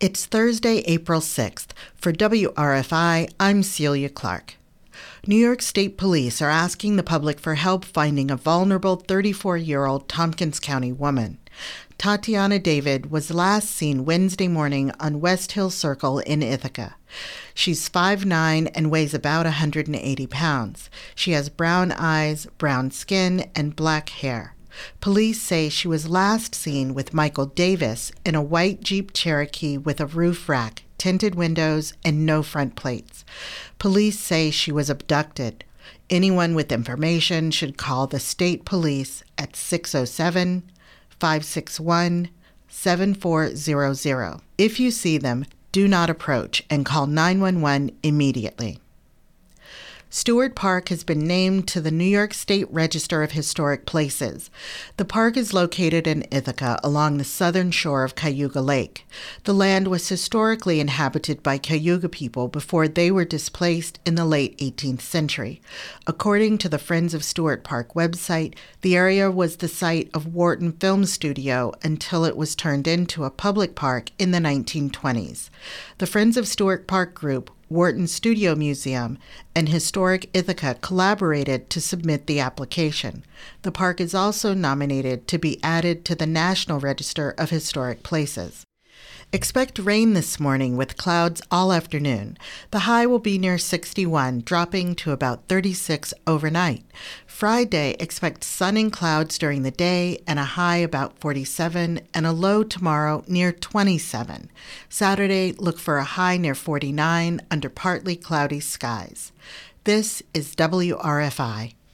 It's Thursday, April 6th. For WRFI, I'm Celia Clark. New York State Police are asking the public for help finding a vulnerable 34 year old Tompkins County woman. Tatiana David was last seen Wednesday morning on West Hill Circle in Ithaca. She's 5'9 and weighs about 180 pounds. She has brown eyes, brown skin, and black hair. Police say she was last seen with Michael Davis in a white Jeep Cherokee with a roof rack, tinted windows, and no front plates. Police say she was abducted. Anyone with information should call the state police at 607 561 7400. If you see them, do not approach and call 911 immediately. Stewart Park has been named to the New York State Register of Historic Places. The park is located in Ithaca along the southern shore of Cayuga Lake. The land was historically inhabited by Cayuga people before they were displaced in the late 18th century. According to the Friends of Stewart Park website, the area was the site of Wharton Film Studio until it was turned into a public park in the 1920s. The Friends of Stewart Park group Wharton Studio Museum, and Historic Ithaca collaborated to submit the application. The park is also nominated to be added to the National Register of Historic Places. Expect rain this morning with clouds all afternoon. The high will be near 61, dropping to about 36 overnight. Friday, expect sun and clouds during the day and a high about 47 and a low tomorrow near 27. Saturday, look for a high near 49 under partly cloudy skies. This is WRFI.